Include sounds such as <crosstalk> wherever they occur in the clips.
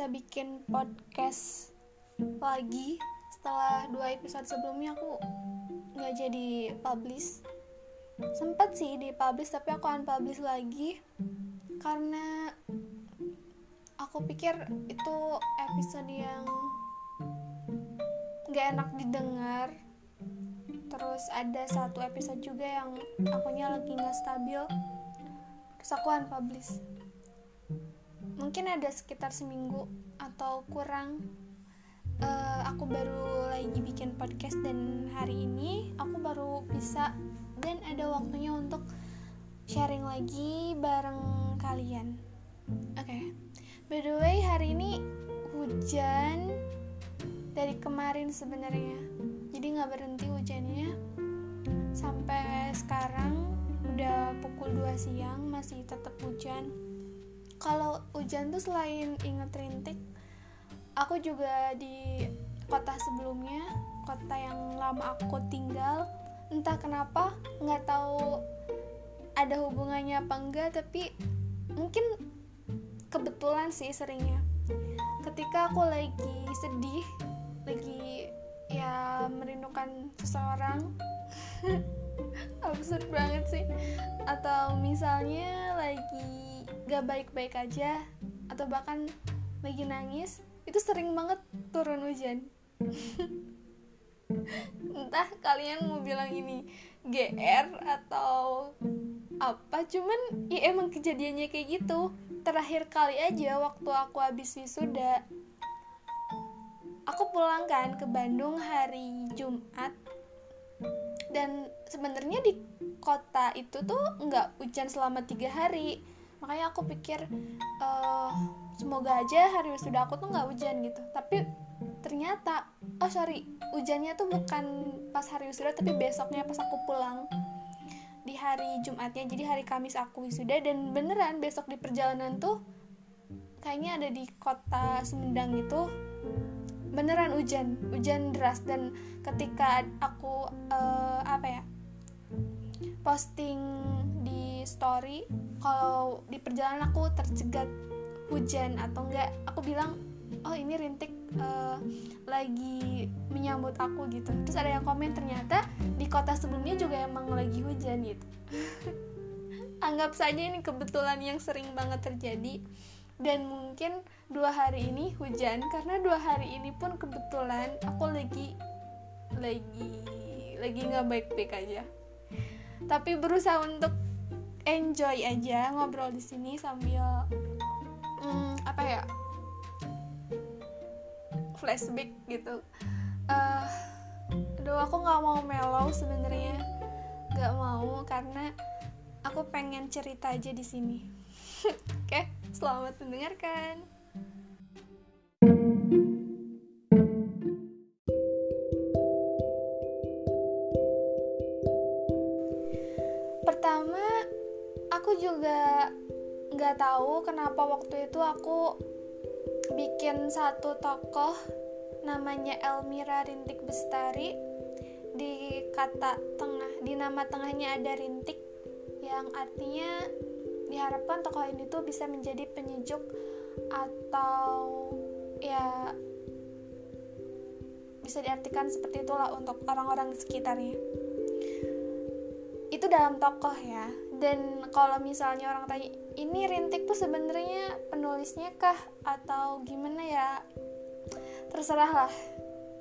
bisa bikin podcast lagi. Setelah dua episode sebelumnya aku nggak jadi publish. Sempat sih di publish tapi aku unpublish lagi. Karena aku pikir itu episode yang nggak enak didengar. Terus ada satu episode juga yang akunya lagi nggak stabil. Terus aku unpublish mungkin ada sekitar seminggu atau kurang uh, aku baru lagi bikin podcast dan hari ini aku baru bisa dan ada waktunya untuk sharing lagi bareng kalian. Oke okay. by the way hari ini hujan dari kemarin sebenarnya. Jadi nggak berhenti hujannya. Sampai sekarang udah pukul 2 siang masih tetap hujan kalau hujan tuh selain inget rintik aku juga di kota sebelumnya kota yang lama aku tinggal entah kenapa nggak tahu ada hubungannya apa enggak tapi mungkin kebetulan sih seringnya. Ketika aku lagi sedih lagi ya merindukan seseorang <laughs> absurd banget sih. Atau misalnya lagi gak baik-baik aja atau bahkan lagi nangis itu sering banget turun hujan. <laughs> Entah kalian mau bilang ini GR atau apa cuman ya emang kejadiannya kayak gitu. Terakhir kali aja waktu aku habis wisuda. Aku pulang kan ke Bandung hari Jumat. Dan sebenarnya di kota itu tuh nggak hujan selama tiga hari makanya aku pikir uh, semoga aja hari wisuda aku tuh nggak hujan gitu. Tapi ternyata oh sorry hujannya tuh bukan pas hari wisuda tapi besoknya pas aku pulang di hari Jumatnya. Jadi hari Kamis aku wisuda dan beneran besok di perjalanan tuh kayaknya ada di kota Sumedang itu beneran hujan hujan deras. Dan ketika aku uh, apa ya posting story kalau di perjalanan aku tercegat hujan atau enggak aku bilang oh ini rintik uh, lagi menyambut aku gitu. Terus ada yang komen ternyata di kota sebelumnya juga emang lagi hujan gitu. <laughs> Anggap saja ini kebetulan yang sering banget terjadi. Dan mungkin dua hari ini hujan karena dua hari ini pun kebetulan aku lagi lagi lagi nggak baik-baik aja. Tapi berusaha untuk enjoy aja ngobrol di sini sambil hmm, apa ya flashback gitu uh, aduh aku nggak mau mellow sebenarnya nggak mau karena aku pengen cerita aja di sini <laughs> oke okay? Selamat mendengarkan. Kenapa waktu itu aku bikin satu tokoh namanya Elmira Rintik Bestari. Di kata tengah di nama tengahnya ada rintik yang artinya diharapkan tokoh ini tuh bisa menjadi penyejuk atau ya bisa diartikan seperti itulah untuk orang-orang sekitarnya. Itu dalam tokoh ya dan kalau misalnya orang tanya ini rintik tuh sebenarnya penulisnya kah? Atau gimana ya? Terserah lah.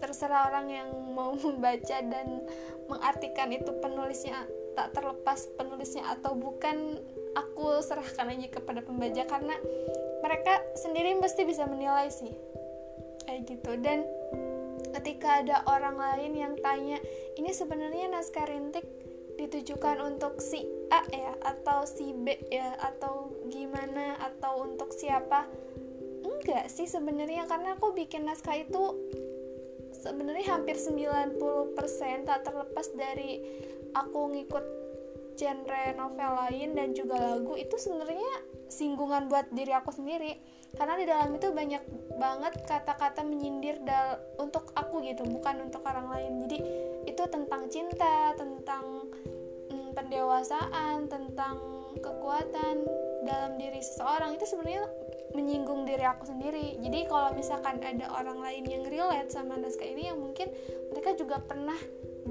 Terserah orang yang mau <laughs> membaca dan mengartikan itu penulisnya tak terlepas penulisnya atau bukan aku serahkan aja kepada pembaca karena mereka sendiri pasti bisa menilai sih. Kayak gitu. Dan ketika ada orang lain yang tanya ini sebenarnya naskah rintik ditujukan untuk si A ya atau si B ya atau gimana atau untuk siapa? Enggak sih sebenarnya karena aku bikin naskah itu sebenarnya hampir 90% tak terlepas dari aku ngikut genre novel lain dan juga lagu itu sebenarnya singgungan buat diri aku sendiri. Karena di dalam itu banyak banget kata-kata menyindir dal untuk aku gitu bukan untuk orang lain. Jadi itu tentang cinta tentang pendewasaan tentang kekuatan dalam diri seseorang itu sebenarnya menyinggung diri aku sendiri. Jadi kalau misalkan ada orang lain yang relate sama naskah ini yang mungkin mereka juga pernah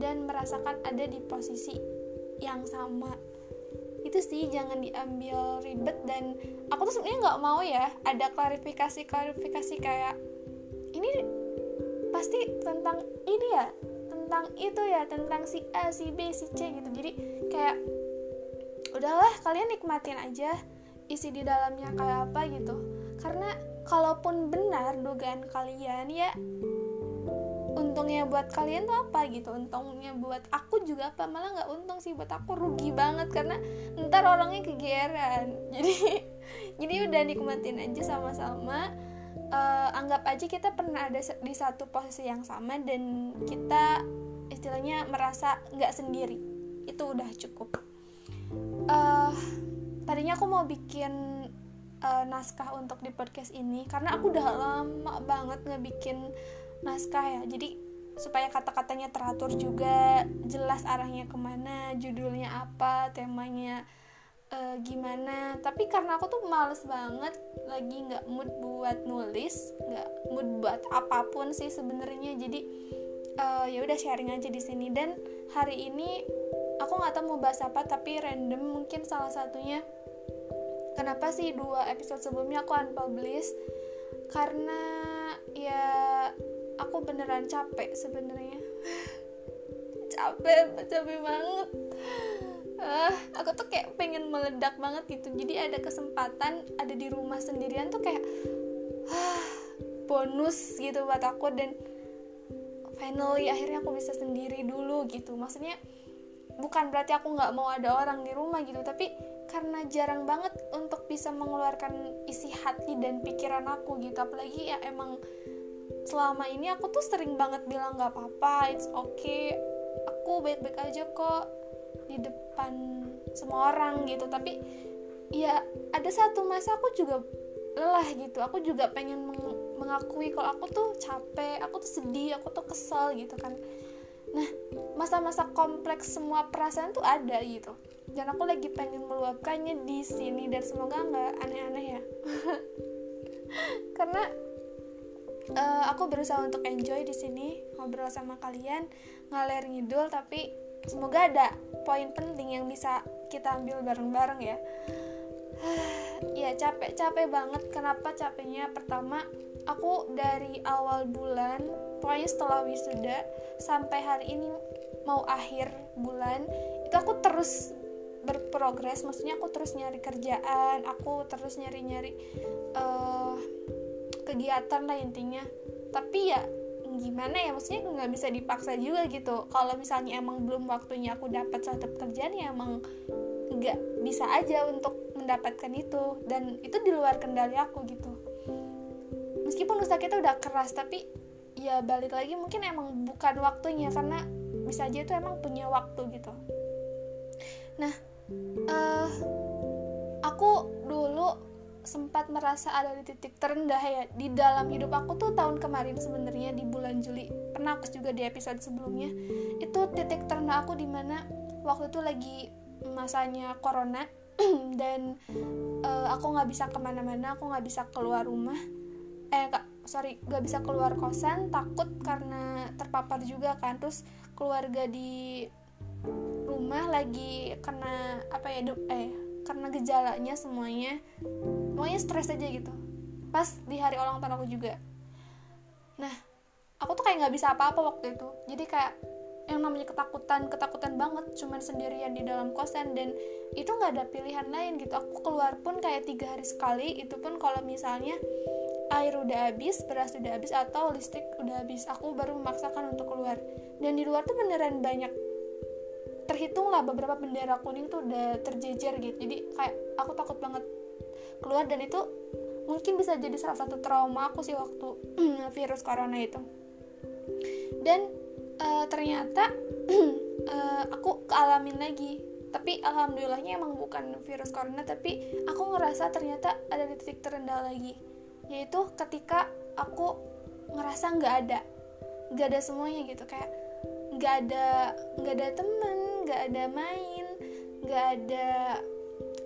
dan merasakan ada di posisi yang sama. Itu sih jangan diambil ribet. Dan aku tuh sebenarnya nggak mau ya ada klarifikasi klarifikasi kayak ini pasti tentang ini ya tentang itu ya tentang si A si B si C gitu. Jadi kayak udahlah kalian nikmatin aja isi di dalamnya kayak apa gitu. Karena kalaupun benar dugaan kalian ya untungnya buat kalian tuh apa gitu? Untungnya buat aku juga apa? Malah nggak untung sih buat aku rugi banget karena ntar orangnya kegeran <laughs> jadi jadi udah nikmatin aja sama-sama uh, anggap aja kita pernah ada di satu posisi yang sama dan kita istilahnya merasa nggak sendiri. Itu udah cukup. Uh, tadinya aku mau bikin uh, naskah untuk di podcast ini karena aku udah lama banget ngebikin naskah ya. Jadi supaya kata-katanya teratur juga jelas arahnya ke mana judulnya apa temanya uh, gimana? Tapi karena aku tuh males banget lagi nggak mood buat nulis nggak mood buat apa pun sih sebenarnya. Jadi uh, ya udah sharing aja di sini. Dan hari ini aku nggak tahu mau bahas apa tapi random mungkin salah satunya kenapa sih dua episode sebelumnya aku unpublish? Karena ya aku beneran capek sebenarnya. <laughs> Capek capek banget uh, aku tuh kayak pengen meledak banget gitu. Jadi ada kesempatan ada di rumah sendirian tuh kayak uh, bonus gitu buat aku. Dan finally akhirnya aku bisa sendiri dulu gitu. Maksudnya bukan berarti aku nggak mau ada orang di rumah gitu. Tapi karena jarang banget untuk bisa mengeluarkan isi hati dan pikiran aku gitu. Apalagi ya emang selama ini aku tuh sering banget bilang nggak apa-apa it's okay. Aku baik-baik aja kok di depan semua orang gitu. Tapi ya ada satu masa aku juga lelah gitu. Aku juga pengen meng mengakui kalau aku tuh capek aku tuh sedih aku tuh kesel gitu kan. Nah masa-masa kompleks semua perasaan tuh ada gitu. Dan aku lagi pengen meluapkannya di sini. Dan semoga nggak aneh-aneh ya. <laughs> Karena uh, aku berusaha untuk enjoy di sini ngobrol sama kalian ngalir ngidul tapi semoga ada poin penting yang bisa kita ambil bareng-bareng ya. <sighs> Ya capek capek banget. Kenapa capeknya? Pertama aku dari awal bulan pokoknya setelah wisuda sampai hari ini mau akhir bulan itu aku terus berprogres. Maksudnya aku terus nyari kerjaan aku terus nyari nyari uh, kegiatan lah intinya. Tapi ya gimana ya maksudnya nggak bisa dipaksa juga gitu. Kalau misalnya emang belum waktunya aku dapat satu pekerjaan ya emang nggak bisa aja untuk mendapatkan itu. Dan itu di luar kendali aku gitu. Meskipun usaha kita udah keras tapi ya balik lagi mungkin emang bukan waktunya karena bisa aja itu emang punya waktu gitu. Nah uh, aku dulu sempat merasa ada di titik terendah ya. Di dalam hidup aku tuh tahun kemarin sebenarnya di bulan Juli pernah aku juga di episode sebelumnya itu titik terendah aku di mana waktu itu lagi masanya corona <clears throat> dan uh, aku nggak bisa ke mana-mana aku nggak bisa keluar rumah. Eh kak sorry nggak bisa keluar kosan takut karena terpapar juga kan. Terus keluarga di rumah lagi kena apa ya eh karena gejalanya semuanya pokoknya stres aja gitu. Pas di hari ulang tahun aku juga. Nah aku tuh kayak nggak bisa apa-apa waktu itu. Jadi kayak yang namanya ketakutan ketakutan banget cuman sendirian di dalam kosan dan itu nggak ada pilihan lain gitu. Aku keluar pun kayak tiga hari sekali itu pun kalau misalnya air udah habis beras udah habis atau listrik udah habis aku baru memaksakan untuk keluar. Dan di luar tuh beneran banyak terhitung lah beberapa bendera kuning tuh udah terjejer gitu. Jadi kayak aku takut banget keluar dan itu mungkin bisa jadi salah satu trauma aku sih waktu <clears throat> virus corona itu. Dan uh, ternyata uh, <clears throat> aku kealamin lagi. Tapi alhamdulillahnya emang bukan virus corona tapi aku ngerasa ternyata ada di titik terendah lagi. Yaitu ketika aku ngerasa nggak ada nggak ada semuanya gitu. Kayak nggak ada nggak ada temen nggak ada main nggak ada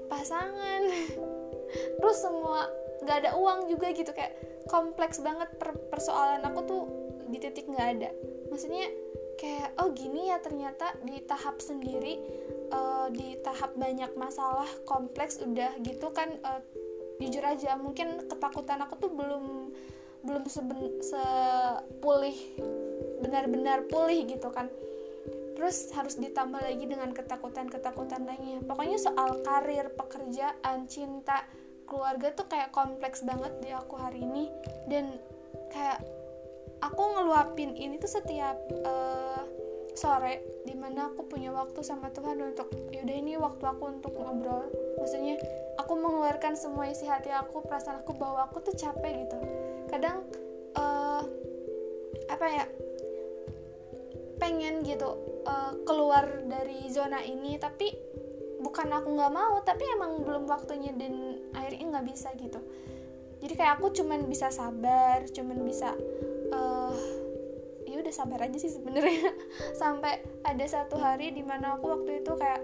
pasangan <laughs> terus semua nggak ada uang juga gitu kayak kompleks banget per persoalan aku tuh di titik nggak ada. Maksudnya kayak oh gini ya ternyata di tahap sendiri uh, di tahap banyak masalah kompleks udah gitu kan uh, jujur aja mungkin ketakutan aku tuh belum belum sepulih benar-benar pulih gitu kan terus harus ditambah lagi dengan ketakutan-ketakutan lainnya. Pokoknya soal karir pekerjaan cinta keluarga tuh kayak kompleks banget di aku hari ini. Dan kayak aku ngeluapin ini tuh setiap uh, sore di mana aku punya waktu sama Tuhan untuk yaudah ini waktu aku untuk ngobrol. Maksudnya aku mengeluarkan semua isi hati aku perasaan aku bahwa aku tuh capek gitu. Kadang uh, apa ya pengen gitu uh, keluar dari zona ini tapi bukan aku nggak mau tapi emang belum waktunya dan akhirnya nggak bisa gitu. Jadi kayak aku cuman bisa sabar cuman bisa uh, ya udah sabar aja sih sebenarnya. <laughs> Sampai ada satu hari di mana aku waktu itu kayak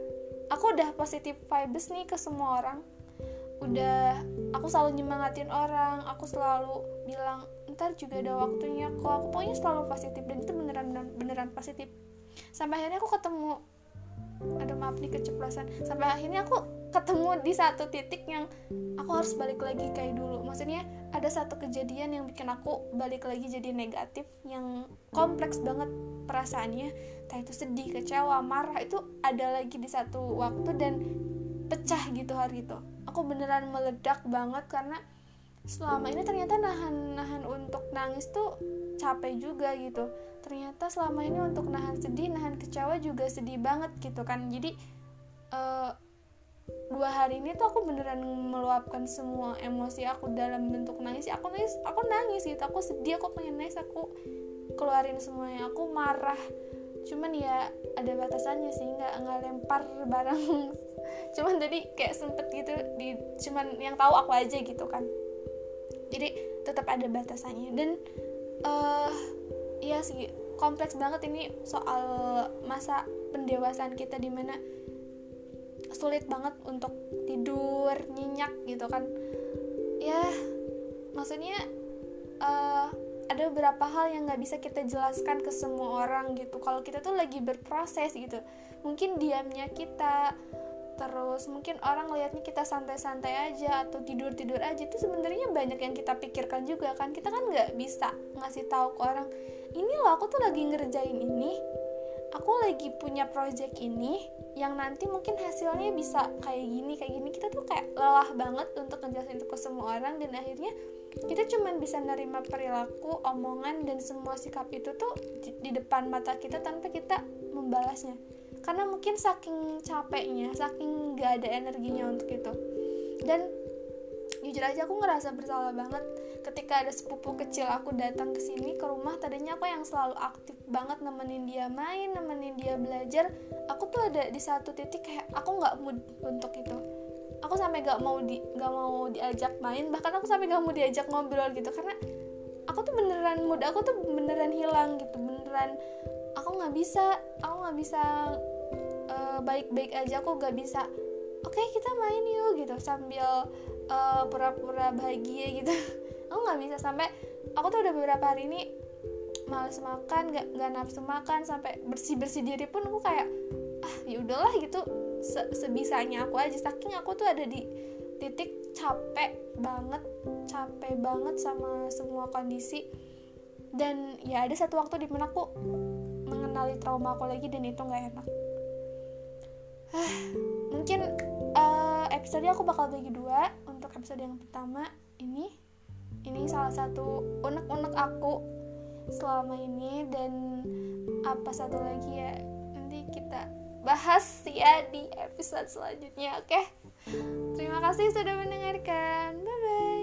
aku udah positif vibes nih ke semua orang. Udah aku selalu nyemangatin orang aku selalu bilang ntar juga ada waktunya kok. Aku pokoknya selalu positif dan itu beneran beneran, beneran positif sampai akhirnya aku ketemu ada maaf nih keceplosan. Sampai akhirnya aku ketemu di satu titik yang aku harus balik lagi kayak dulu. Maksudnya ada satu kejadian yang bikin aku balik lagi jadi negatif yang kompleks banget perasaannya. Entah itu sedih kecewa marah itu ada lagi di satu waktu dan pecah gitu hari itu. Aku beneran meledak banget karena selama ini ternyata nahan-nahan untuk nangis tuh capek juga gitu. Ternyata selama ini untuk nahan sedih nahan kecewa juga sedih banget gitu kan. Jadi uh, dua hari ini tuh aku beneran meluapkan semua emosi aku dalam bentuk nangis. Aku nangis aku nangis gitu. Aku sedih aku pengen nangis aku keluarin semuanya. Aku marah. Cuman ya ada batasannya sih. Nggak nggak lempar barang <laughs> cuman tadi kayak sempet gitu di cuman yang tahu aku aja gitu kan. Jadi tetap ada batasannya. Dan uh, iya sih kompleks banget ini soal masa pendewasaan kita di mana sulit banget untuk tidur nyenyak gitu kan. Ya maksudnya uh, ada beberapa hal yang nggak bisa kita jelaskan ke semua orang gitu. Kalau kita tuh lagi berproses gitu mungkin diamnya kita terus. Mungkin orang lihatnya kita santai-santai aja atau tidur-tidur aja. Itu sebenarnya banyak yang kita pikirkan juga kan. Kita kan nggak bisa ngasih tahu ke orang ini loh aku tuh lagi ngerjain ini. Aku lagi punya project ini yang nanti mungkin hasilnya bisa kayak gini kayak gini. Kita tuh kayak lelah banget untuk ngejelasin itu ke semua orang dan akhirnya kita cuman bisa nerima perilaku omongan dan semua sikap itu tuh di, di depan mata kita tanpa kita membalasnya karena mungkin saking capeknya saking gak ada energinya untuk itu. Dan jujur aja aku ngerasa bersalah banget ketika ada sepupu kecil aku datang ke sini ke rumah. Tadinya aku yang selalu aktif banget nemenin dia main nemenin dia belajar. Aku tuh ada di satu titik kayak aku nggak mood untuk itu. Aku sampai gak mau di gak mau diajak main. Bahkan aku sampai gak mau diajak ngobrol gitu. Karena aku tuh beneran mood aku tuh beneran hilang gitu beneran aku nggak bisa aku nggak bisa baik-baik aja aku nggak bisa oke okay, kita main yuk gitu sambil pura pura-pura bahagia gitu. <laughs> Aku nggak bisa sampai aku tuh udah beberapa hari ini males makan gak, gak nafsu makan sampai bersih bersih diri pun aku kayak ah ya udahlah gitu. Se sebisanya aku aja saking aku tuh ada di titik capek banget capek banget sama semua kondisi. Dan ya ada satu waktu di mana aku mengenali trauma aku lagi dan itu nggak enak ah, mungkin uh, episode aku bakal bagi dua untuk episode yang pertama ini. Ini salah satu unek-unek aku selama ini dan apa satu lagi ya nanti kita bahas ya di episode selanjutnya oke? Okay? terima kasih sudah mendengarkan. Bye bye